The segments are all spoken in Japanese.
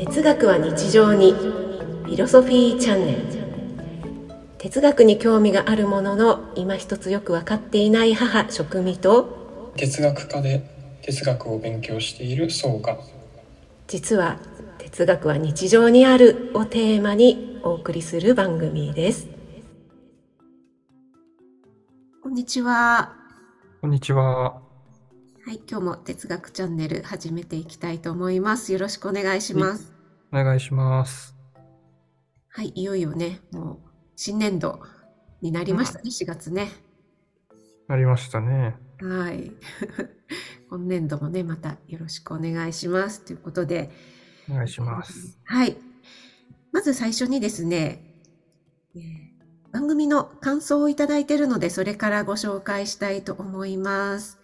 哲学は日常に。フィロソフィーチャンネル。哲学に興味があるものの今一つよく分かっていない母職味と。哲学科で哲学を勉強している層が。実は哲学は日常にあるをテーマにお送りする番組です。こんにちは。こんにちは。はい、今日も哲学チャンネル始めていきたいと思います。よろしくお願いします。お願いします。はい、いよいよね、もう新年度になりましたね、うん、4月ね。なりましたね。はい。今年度もね、またよろしくお願いします。ということで。お願いします。はい。まず最初にですね、えー、番組の感想をいただいているので、それからご紹介したいと思います。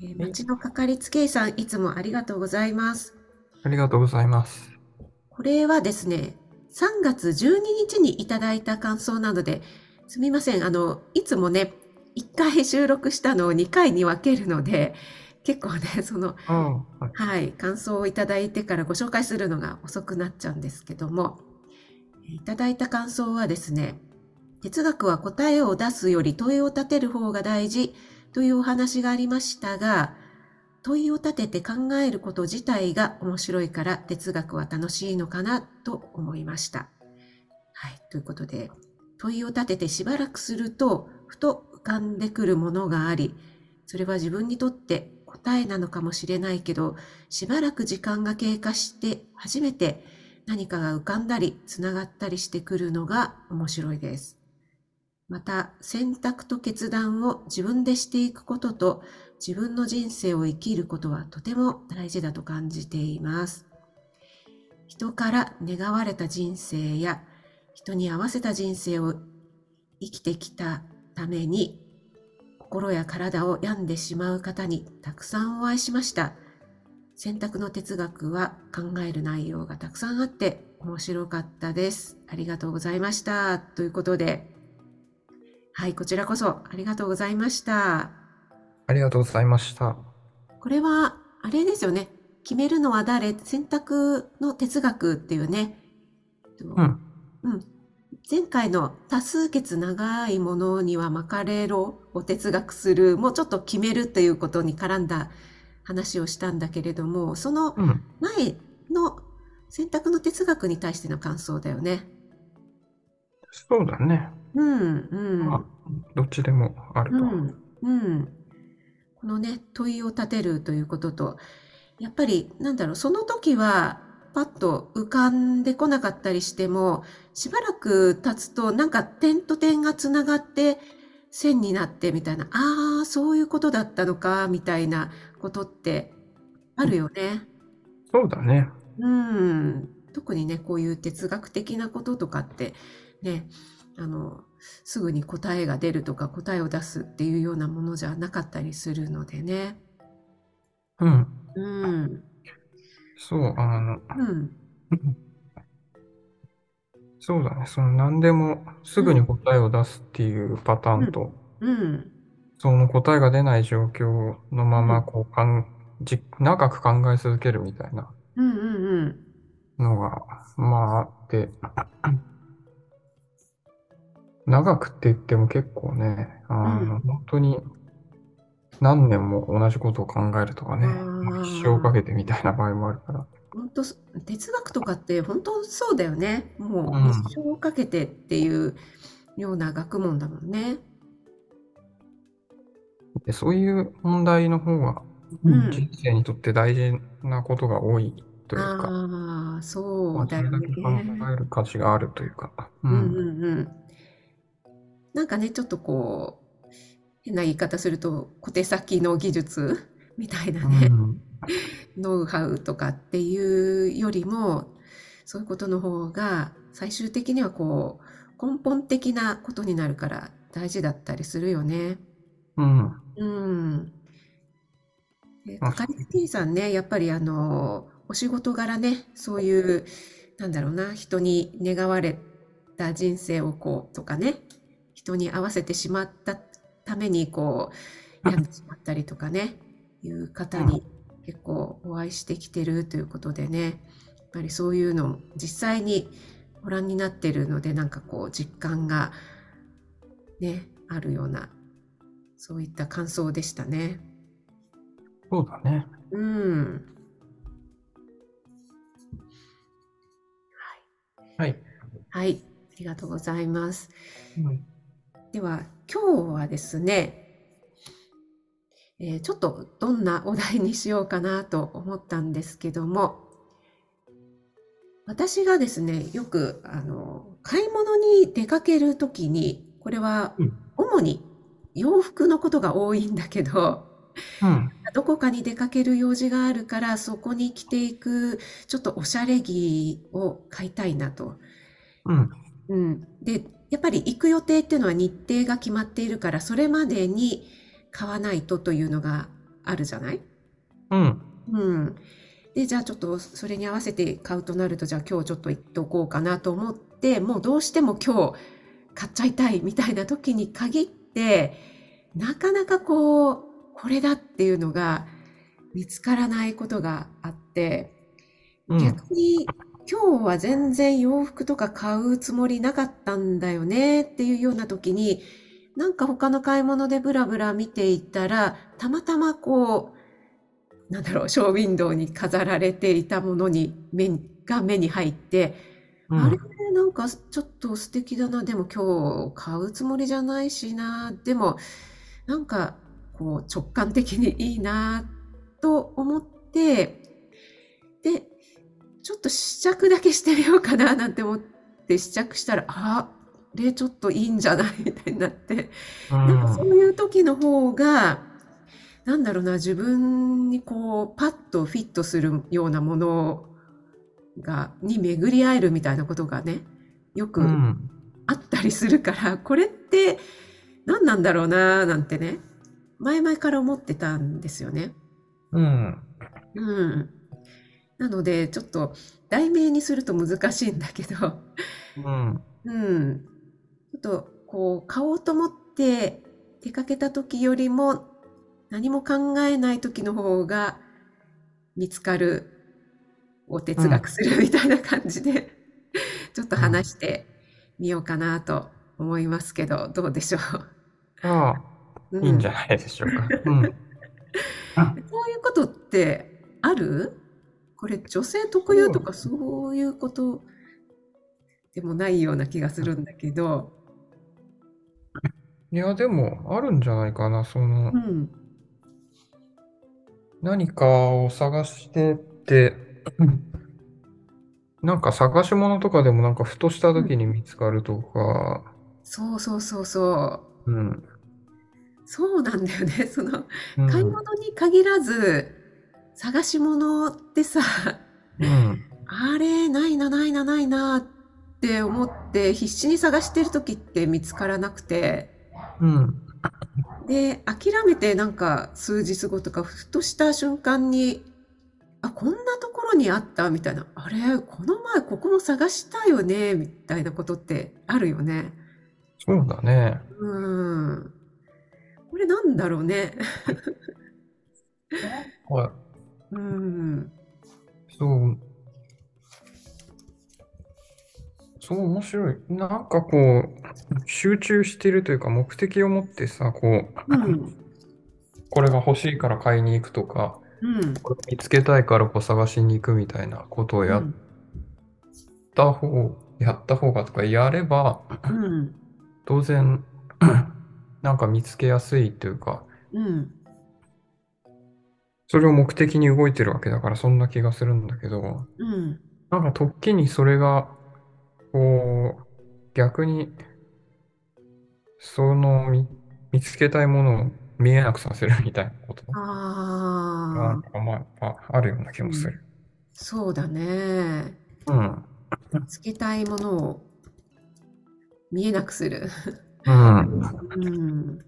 えー、町のかかりつけ医さん、いつもありがとうございます。ありがとうございます。これはですね、3月12日にいただいた感想なので、すみません。あの、いつもね、1回収録したのを2回に分けるので、結構ね、その、はい、はい、感想をいただいてからご紹介するのが遅くなっちゃうんですけども、いただいた感想はですね、哲学は答えを出すより問いを立てる方が大事というお話がありましたが、問いを立てて考えること自体が面白いから哲学は楽しいのかなと思いました。はい。ということで、問いを立ててしばらくすると、ふと浮かんでくるものがあり、それは自分にとって答えなのかもしれないけど、しばらく時間が経過して初めて何かが浮かんだり、つながったりしてくるのが面白いです。また、選択と決断を自分でしていくことと、自分の人生を生きることはとても大事だと感じています。人から願われた人生や、人に合わせた人生を生きてきたために、心や体を病んでしまう方にたくさんお会いしました。選択の哲学は考える内容がたくさんあって面白かったです。ありがとうございました。ということで、はい、こちらこそありがとうございました。ありがとうございました。これは、あれですよね。決めるのは誰？選択の哲学っていうね。うん。うん。前回の多数決長いものには巻かれろを哲学する、もうちょっと決めるということに絡んだ話をしたんだけれども、その前の選択の哲学に対しての感想だよね。そうだね。うん、うん。まあ、どっちでもあると。うん、うん。このね、問いを立てるということと、やっぱり、なんだろう、その時は、パッと浮かんでこなかったりしても、しばらく経つと、なんか点と点がつながって、線になってみたいな、ああ、そういうことだったのか、みたいなことってあるよね。そうだね。うん。特にね、こういう哲学的なこととかって、ね、あの、すぐに答えが出るとか答えを出すっていうようなものじゃなかったりするのでね。うん。うん。そう、あの、うん。そうだね。その何でもすぐに答えを出すっていうパターンと、うん。その答えが出ない状況のままこうかんじ長く考え続けるみたいなうんうんうん。のが、まああって、長くって言っても結構ね、あの、本当に何年も同じことを考えるとかね、一生かけてみたいな場合もあるから。本当哲学とかって本当そうだよね。もう一生かけてっていうような学問だもんね。でそういう問題の方がうん人生にとって大事なことが多いというか、ああ、そまあ、うだよそれだけ考える価値があるというか。うんうんうん。なんかね、ちょっとこう、変な言い方すると、小手先の技術 みたいなね、うん、ノウハウとかっていうよりも、そういうことの方が、最終的にはこう、根本的なことになるから大事だったりするよね。うん。うん。で、かかりつけ医さんね、やっぱりあの、お仕事柄ね、そういう、なんだろうな、人に願われた人生をこう、とかね、人に合わせてしまったためにこうやってしまったりとかねいう方に結構お会いしてきてるということでねやっぱりそういうの実際にご覧になってるのでなんかこう実感がねあるようなそういった感想でしたね。そうだね。うん。はい。はい、ありがとうございます。うんでは今日はですね、えーちょっとどんなお題にしようかなと思ったんですけども、私がですね、よくあの買い物に出かけるときに、これはうん主に洋服のことが多いんだけど、うん。どこかに出かける用事があるから、そこに着ていくちょっとおしゃれ着を買いたいなと。うん。うん、で、やっぱり行く予定っていうのは日程が決まっているから、それまでに買わないとというのがあるじゃない？うん。うん。で、じゃあちょっとそれに合わせて買うとなると、じゃあ今日ちょっと行っておこうかなと思って、もうどうしても今日買っちゃいたいみたいな時に限って、なかなかこう、これだっていうのが見つからないことがあって、うん逆に今日は全然洋服とか買うつもりなかったんだよねっていうような時に、なんか他の買い物でブラブラ見ていたら、たまたまこう、なんだろう、ショーウィンドウに飾られていたものに目にが目に入って、うんあれ？なんかちょっと素敵だな。でも今日買うつもりじゃないしな。でもなんかこう直感的にいいなと思って、で、ちょっと試着だけしてみようかななんて思って試着したら、あ、これちょっといいんじゃない？みたいになって、なんかそういう時の方が、なんだろうな、自分にこう、パッとフィットするようなものが、に巡り合えるみたいなことがね、よくうん。あったりするから、これって何なんだろうな、なんてね、前々から思ってたんですよね。うん。うん。なので、ちょっと題名にすると難しいんだけど、うん。うん。ちょっとこう買おうと思って出かけた時よりも何も考えない時の方が見つかるを哲学するみたいな感じで、ちょっと話してみようかなと思いますけど、どうでしょあう。あ、いいんじゃゃないでしょうか。うん。そういうことってある？これ女性特有とかそういうことでもないような気がするんだけど、いや、でも、あるんじゃないかな。そのう、ん。何かを探してって、なんか探し物とかでもなんかふとした時に見つかるとか、そうそうそうそう。うん。そうなんだよね。そのうん。買い物に限らず、探し物ってさ、うん。あれ、ないな、ないな、ないなって思って必死に探してる時って見つからなくて、うん。で、諦めてなんか数日後とか、ふとした瞬間に、あ、こんなところにあったみたいな、あれ、この前ここも探したよねみたいなことってあるよね。そうだね。うん。これなんだろうね。はい。うん。そう。そう、面白い。なんかこう、集中してるというか、目的を持ってさ、こう、うん。これが欲しいから買いに行くとか、うん。これ見つけたいからこう探しに行くみたいなことをやった方、やった方がとかやれば、うん。当然、なんか見つけやすいというか、うん。それを目的に動いてるわけだから、そんな気がするんだけど、うん。なんか時にそれが、こう、逆に、その見、見つけたいものを見えなくさせるみたいなこと？が、なんかまあ、あるような気もする。そうだね。うん。つけたいものを見えなくする。うん。うん。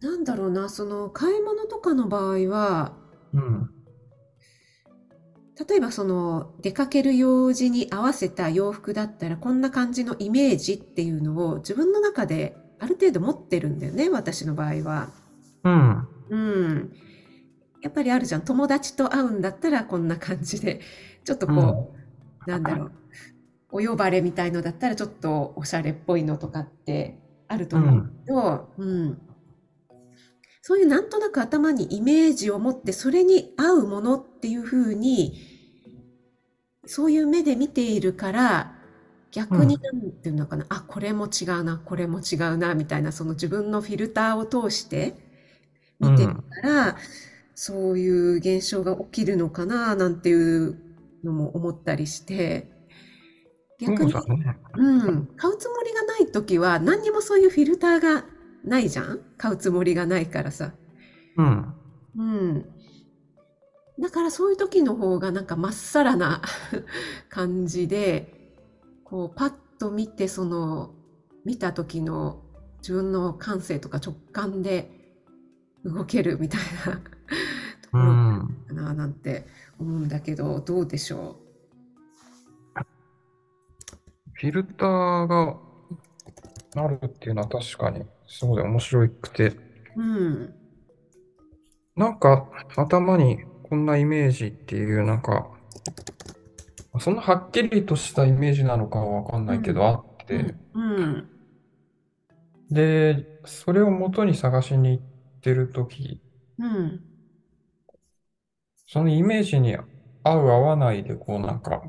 なんだろうな、その買い物とかの場合は、うん。例えばその出かける用事に合わせた洋服だったらこんな感じのイメージっていうのを自分の中である程度持ってるんだよね、私の場合は。うん。うん。やっぱりあるじゃん。友達と会うんだったらこんな感じで、ちょっとこう、うん。なんだろう、お呼ばれみたいのだったらちょっとおしゃれっぽいのとかってあると思うけど、うん。そういうなんとなく頭にイメージを持って、それに合うものっていうふうに、そういう目で見ているから、逆にうんなんていうのかな、あ、これも違うな、これも違うな、みたいな、その自分のフィルターを通して見てるから、そういう現象が起きるのかな、なんていうのも思ったりして、逆に、ね。うん、買うつもりがないときは、何にもそういうフィルターがないじゃん？買うつもりがないからさ。うん。うん。だからそういう時の方がなんかまっさらな 感じで、こうパッと見てその見た時の自分の感性とか直感で動けるみたいな とうころん。かななんて思うんだけど、どうでしょフィルターがあるっていうのは確かにそうで面白くて、う。うん。なんか頭にこんなイメージっていう、なんか、そんなはっきりとしたイメージなのかはわかんないけど、うんあって、うん。で、それを元に探しに行ってるとき、うん。そのイメージに合う合わないで、こうなんか、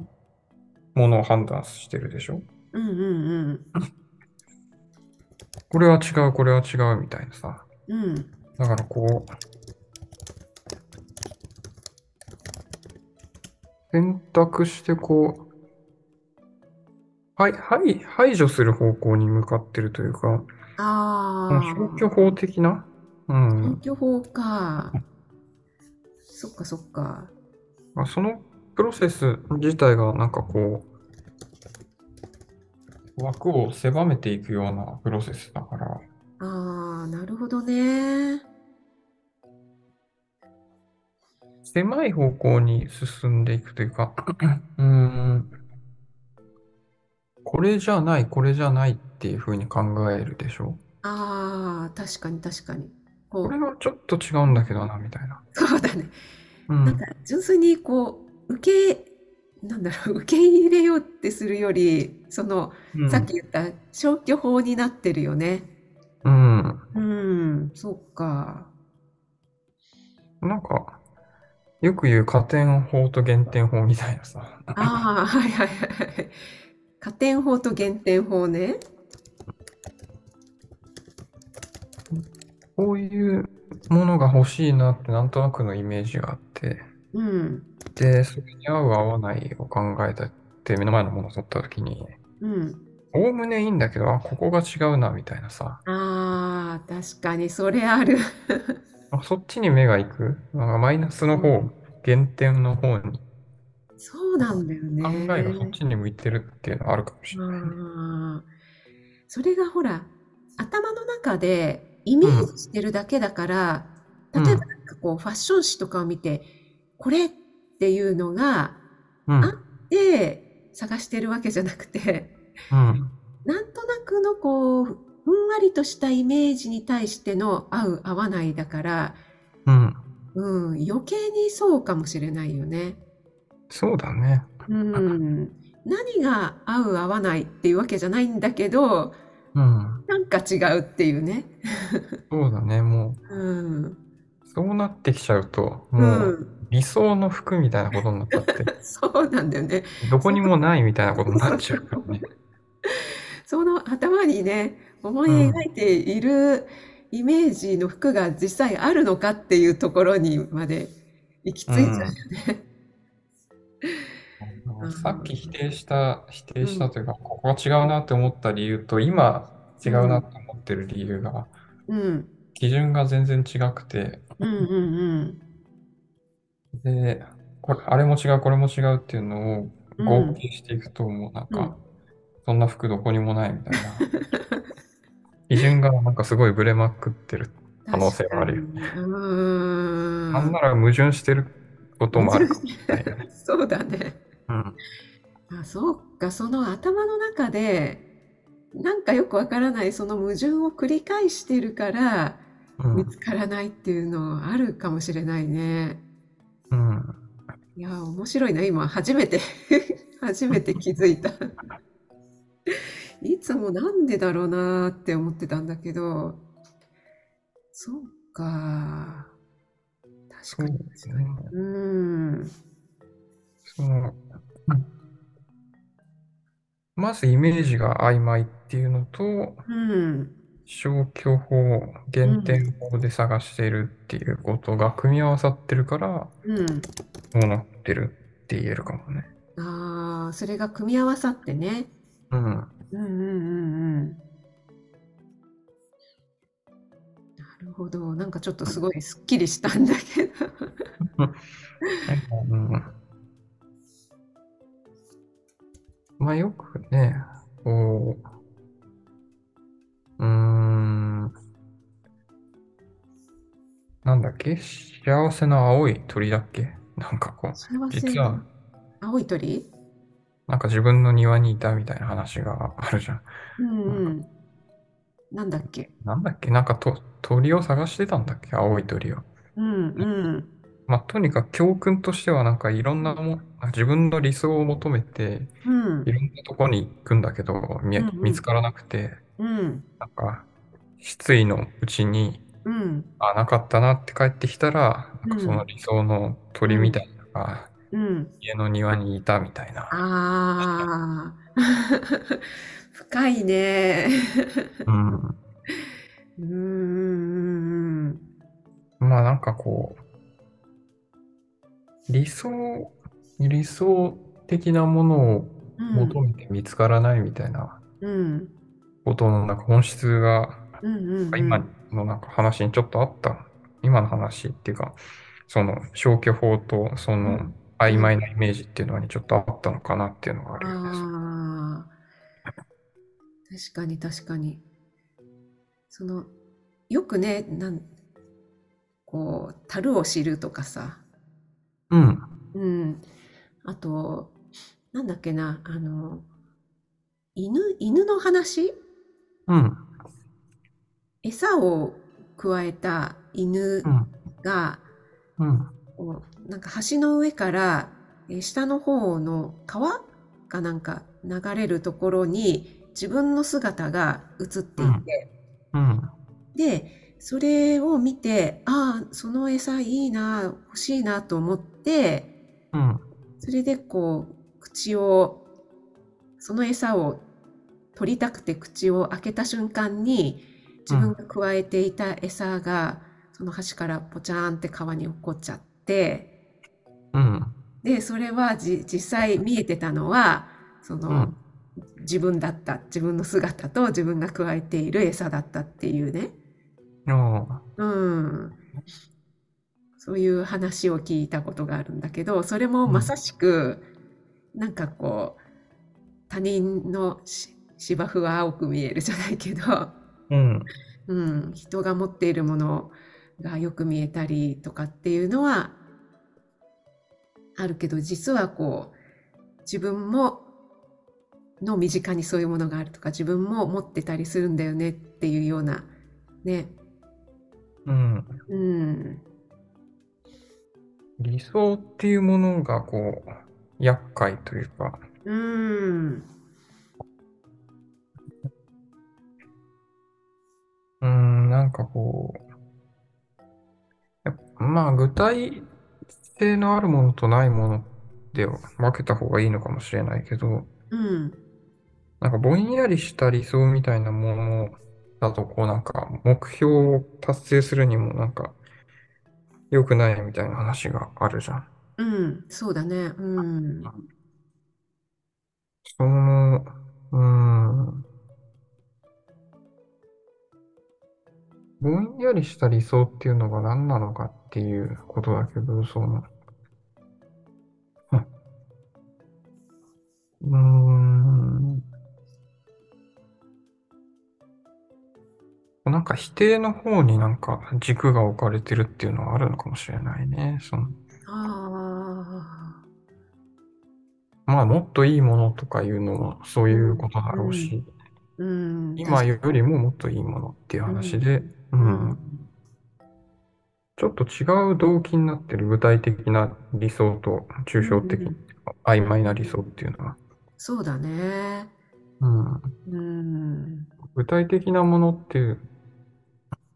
ものを判断してるでしょ？うん。うん。これは違う、これは違うみたいなさ。うん。うん。だからこう、選択してこう、はい、はい、排除する方向に向かってるというか、ああ。消去法的な？うん消。去法か。そっかそっか。まあそのプロセス自体がなんかこう、枠を狭めていくようなプロセスだから、ああ、なるほどね。狭い方向に進んでいくというか、うーん、これじゃない、これじゃないっていうふうに考えるでしょああ、確かに確かに。こう、これはちょっと違うんだけどな、みたいな。そうだね。うん、なんか純粋にこう、受け、なんだろう、受け入れようってするより、その、うんさっき言った消去法になってるよね。うん。うん、そっか。なんか、よく言う加点法と減点法みたいなさ。ああ、はいはいはい。加点法と減点法ね。こういうものが欲しいなってなんとなくのイメージがあって、うん、で、それに合う合わないを考えたって目の前のものを取ったときに、うん。おおむねいいんだけど、あ、ここが違うな、みたいなさ。ああ、確かにそれある。あそっちに目が行く？なんかマイナスの方、減点の方に、そうなんだよね。考えがそっちに向いてるっていうのはあるかもしれないね。それがほら、頭の中でイメージしてるだけだから、うん例えばなんかこう、ファッション誌とかを見て、これっていうのがうん。あって探してるわけじゃなくて、うん。なんとなくのこう、ふんわりとしたイメージに対しての合う合わないだから、うん。うん、余計にそうかもしれないよね。そうだね。うん、何が合う合わないっていうわけじゃないんだけど、うん。なんか違うっていうね。そうだね。もうん。う、そうなってきちゃうと、う。もうん理想の服みたいなことになっちゃって、そうなんだよね。どこにもないみたいなことになっちゃうからね。その頭にね、思い描いているイメージの服が実際あるのかっていうところにまで行き着いちゃうよね。うん さっき否定した、否定したというか、ここが違うなって思った理由と、今違うなって思ってる理由が、うん。基準が全然違くて、うんうんで、これ、あれも違う、これも違うっていうのをうん。合計していくと、もうなんうんか、そんな服どこにもないみたいな。基準がなんかすごいブレまくってる。可能性はあるよ確かに。うーん。なんなら矛盾してることもあるかもしれないよね。そうだね。うん。あ、そうか、その頭の中で、なんかよくわからないその矛盾を繰り返してるから、うん。見つからないっていうのあるかもしれないね。うん。いや、面白いな。今、初めて 初めて気づいた。いつもなんでだろうなーって思ってたんだけど、そうか。確かに。うーん。その、まずイメージが曖昧っていうのと、うん。消去法、う減ん。点法で探しているっていうことが組み合わさってるから、うん。そうなってるって言えるかもね。ああ、それが組み合わさってね。うん。うんうんうんうん。なるほど。なんかちょっとすごいすっきりしたんだけど。うんまあよくね、こう、うーん、なんだっけ？幸せの青い鳥だっけ？なんかこう、幸せ実は、の青い鳥？なんか自分の庭にいたみたいな話があるじゃん。うんうん。なんだっけ？なんだっけ？なんかと鳥を探してたんだっけ？青い鳥を。うんうん。まあとにかく教訓としてはなんかいろんなも、自分の理想を求めて、うんいろんなとこに行くんだけど、見、うん見つからなくて、うんなんか、失意のうちに、うんあ、なかったなって帰ってきたら、なんかそのうん理想のうん鳥みたいなのがうん。家の庭にいたみたいな。ああ。深いね。うん。うんうんうんまあなんかこう、理想、理想的なものをうん。求めて見つからないみたいなうんことのなんか本質が、今んのなんか話にちょっとあった。今の話っていうか、その消去法とそうのん曖昧なイメージっていうのにちょっとあったのかなっていうのがあるよね。ああ。確かに確かに。その、よくね、なん、こう、樽を知るとかさ、うん。うん。あと、なんだっけな、あの、犬、犬の話？うん。餌をくわえた犬うん。が、うん。こうなんか橋の上から、えー下の方の川かなんか流れるところに自分の姿が映っていて、うん。で、それを見て、ああ、その餌いいな、欲しいなと思って、うん。それでこう、口を、その餌を取りたくて口を開けた瞬間に、自分が加えていた餌が、その橋からポチャーンって川に落っこっちゃって、うん。で、それはじ、実際見えてたのは、その、うん自分だった、自分の姿と自分が加えている餌だったっていうね。あうん。そういう話を聞いたことがあるんだけど、それもまさしく、なんかこう、他人のし芝生は青く見えるじゃないけど、あ。うん。うん、人が持っているものがよく見えたりとかっていうのはあるけど、実はこう、自分も、の身近にそういうものがあるとか、自分も持ってたりするんだよねっていうような、ね、うん。うん、理想っていうものがこう、厄介というか、うん、うん、なんかこう、まあ具体性のあるものとないもので分けた方がいいのかもしれないけど、うん、なんかぼんやりした理想みたいなものだと、こうなんか目標を達成するにもなんか良くないみたいな話があるじゃん。うん、そうだね、うん、その、うん、ぼんやりした理想っていうのが何なのかっていうことだけど、その、うーん、なんか否定の方になんか軸が置かれてるっていうのはあるのかもしれないね。その、あまあもっといいものとかいうのもそういうことだろうし、あ、うん、今よりももっといいものっていう話で、うん、うんちょっと違う動機になってる具体的な理想と抽象的、うん曖昧な理想っていうのは。そうだね。うん。うん。具体的なものっていう、っ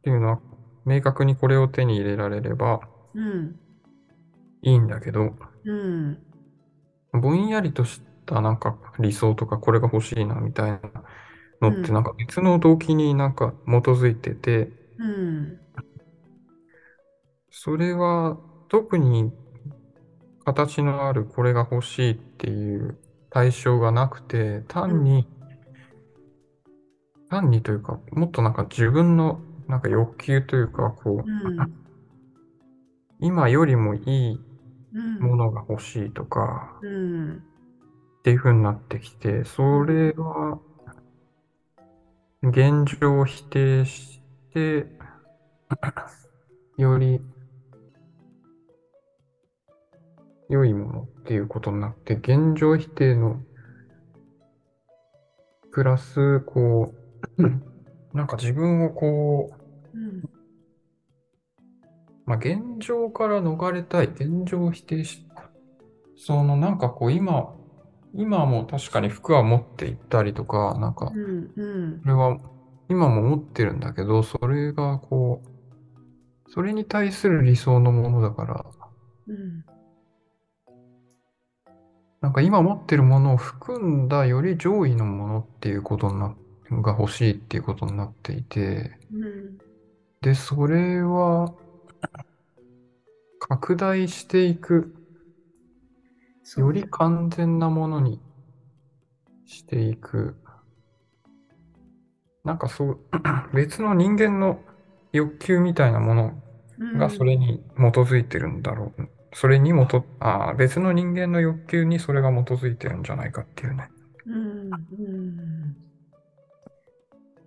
ていうのは、明確にこれを手に入れられればうん。いいんだけど、うん。ぼんやりとしたなんか理想とかこれが欲しいなみたいなのってうんなんか別の動機になんか基づいてて、うん。それは特に形のあるこれが欲しいっていう対象がなくて、単に、単にというか、もっとなんか自分のなんか欲求というか、こう、うん。今よりもいいうん。ものが欲しいとかうん。っていう風になってきて、それは現状を否定して、より良いものっていうことになって、現状否定のプラス、こう、なんか自分をこう、うん。まあ、現状から逃れたい、現状を否定し、そのなんかこう今、今も確かに服は持っていったりとか、なんかそ。れは今も持ってるんだけど、それがこう、それに対する理想のものだから、うん。なんか今持ってるものを含んだより上位のものっていうことにな、が欲しいっていうことになっていて、うん。で、それは、拡大していく、より完全なものにしていく。なんかそう、別の人間の欲求みたいなものがそれに基づいてるんだろう。それに基、あー別の人間の欲求にそれが基づいてるんじゃないかっていうね。うん。うん。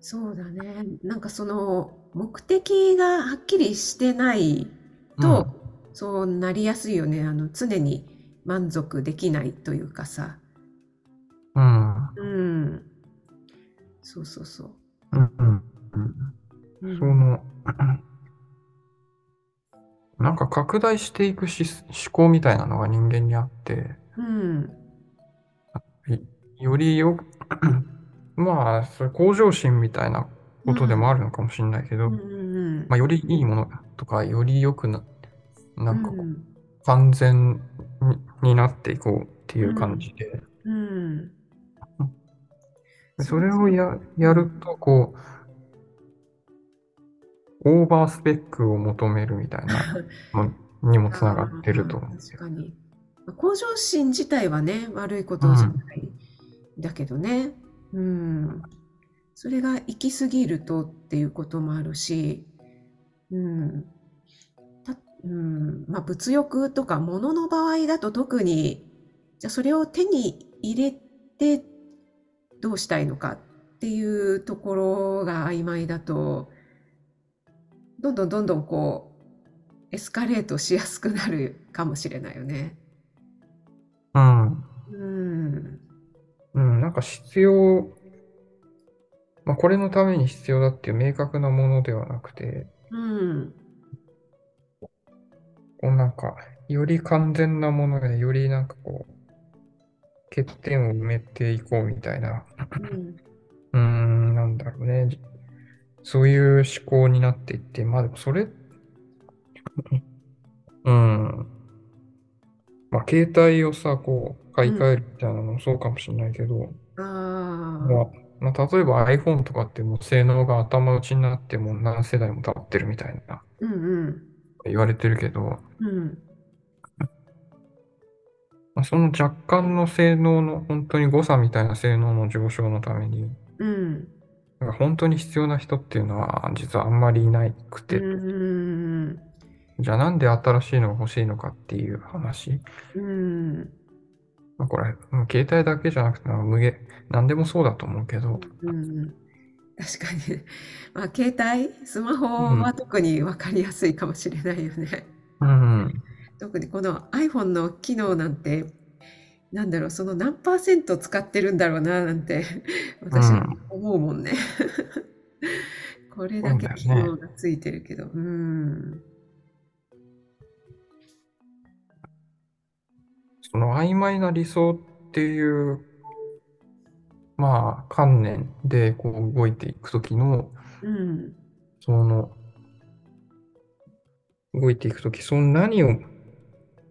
そうだね。なんかその目的がはっきりしてないと、そうなりやすいよね。あの、常に満足できないというかさ。うん。うん。そうそうそう。うん。うん。うん。うんその、なんか拡大していくし思考みたいなのが人間にあって、うん。よりよ、まあ、それ向上心みたいなことでもあるのかもしれないけど、うんうんまあ、よりいいものとか、より良くな、なんかこううん完全にになっていこうっていう感じで、うんでそれをややると、こう、オーバースペックを求めるみたいなのにもつながってると思うんですよ。確かに。まあ向上心自体はね、悪いことじゃない。だけどね。うん。それが行き過ぎるとっていうこともあるし、うん。た、うん。まあ、物欲とか物の場合だと特に、じゃあそれを手に入れてどうしたいのかっていうところが曖昧だと、どんどんどんどんこう、エスカレートしやすくなるかもしれないよね。うん。うん。うん、なんか必要、まあ、これのために必要だっていう明確なものではなくて、うん。こうなんか、より完全なもので、よりなんかこう、欠点を埋めていこうみたいな、うん。うーん、なんだろうね。じそういう思考になっていって、まあでもそれ、うん。まあ携帯をさ、こう、買い替えるみたいなのもそうかもしれないけど、あまあ、まあ、例えば iPhone とかってもう性能が頭打ちになってもう何世代も経ってるみたいなあ。うんうん。言われてるけど、うん。まあ、その若干の性能の本当に誤差みたいな性能の上昇のために、うん。なんか本当に必要な人っていうのは実はあんまりいなくて、うん。じゃあなんで新しいのが欲しいのかっていう話。うん。まあ、これ、携帯だけじゃなくて、無限、何でもそうだと思うけど、うん。確かに。まあ、携帯、スマホは特に分かりやすいかもしれないよね。うん、特にこの iPhone の機能なんて、なんだろう、その何パーセント使ってるんだろうな、なんて、私は思うもんね。これだけ機能がついてるけど。うん。その曖昧な理想っていう、まあ、観念でこう動いていくときの、うん。その、動いていくとき、その何を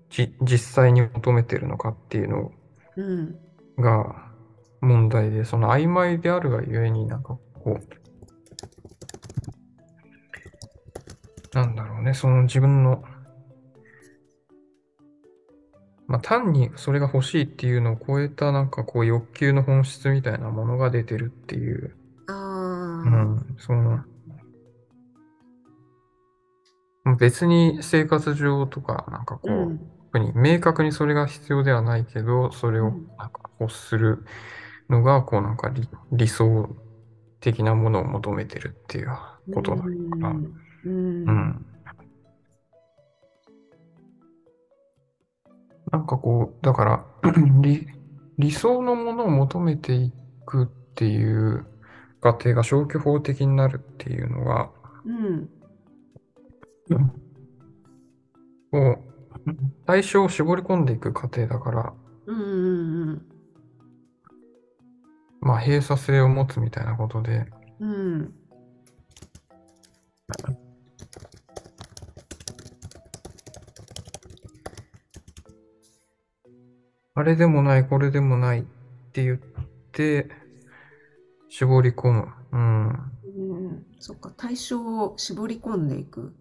じ実際に求めてるのかっていうのうん。が問題で、その曖昧であるがゆえになんかこう、なんだろうね、その自分の、まあ単にそれが欲しいっていうのを超えたなんかこう欲求の本質みたいなものが出てるっていう、あうあ。ん、その、別に生活上とかなんかこう、うん。特に明確にそれが必要ではないけど、それをうんなんか欲するのが、こうなんか理理想的なものを求めてるっていうことだから。うん。う。うんん。なんかこう、だから 理、理想のものを求めていくっていう過程が消去法的になるっていうのが、うん。こう、対象を絞り込んでいく過程だから、うん。うん。まあ閉鎖性を持つみたいなことで、うん。あれでもない、これでもないって言って、絞り込む。うん。うん。そっか、対象を絞り込んでいく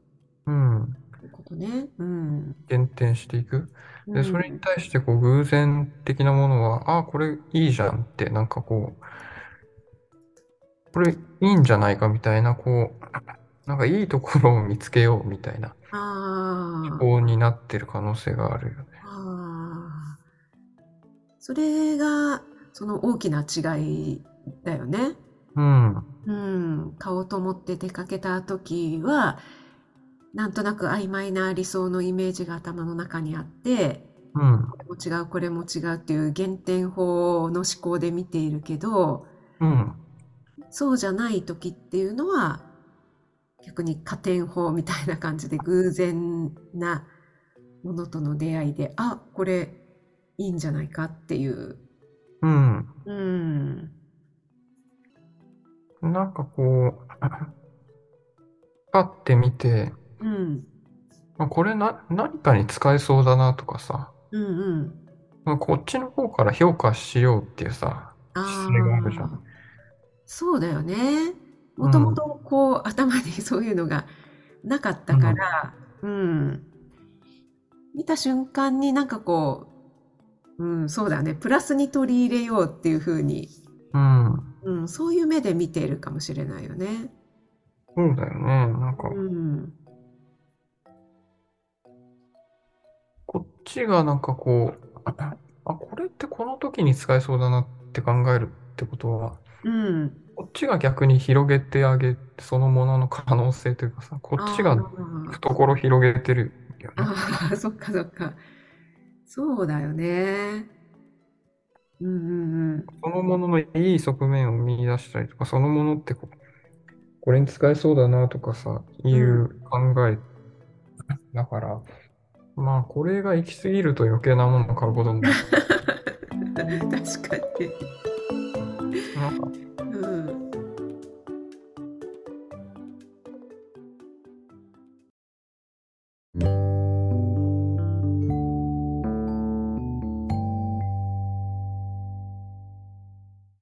うん。ということね。うん。減点していく。で、うんそれに対して、こう、偶然的なものは、ああ、これいいじゃんって、なんかこう、これいいんじゃないかみたいな、こう、なんかいいところを見つけようみたいなああ。方になってる可能性があるよね。それが、その大きな違いだよね。うん。うん。買おうと思って出かけた時は、なんとなく曖昧な理想のイメージが頭の中にあって、うん。これも違う、これも違うっていう減点法の思考で見ているけど、うん。そうじゃない時っていうのは、逆に加点法みたいな感じで偶然なものとの出会いで、あ、これいいんじゃないかっていう。うん。うん。なんかこう、パッて見て、うん。まあ、これな、何かに使えそうだなとかさ、うんうん。まあ、こっちの方から評価しようっていうさ、あ姿勢があるじゃあ、ん。そうだよね。うんもともとこう頭にそういうのがなかったから、うん。見た瞬間になんかこう、うん、そうだね。プラスに取り入れようっていうふうに、うん。うん、そういう目で見ているかもしれないよね。そうだよね。なんか、うん。こっちがなんかこう、あ、これってこの時に使えそうだなって考えるってことは、うん。こっちが逆に広げてあげて、そのものの可能性というかさ、こっちが懐広げてるよね。あー、そっかそっか。そうだよね。うんうんそのもののいい側面を見出したりとか、そのものってこうこれに使えそうだなとかさ、いう考えだから、まあ、これが行き過ぎると余計なものを買うことになる。うん。確かに。なんか、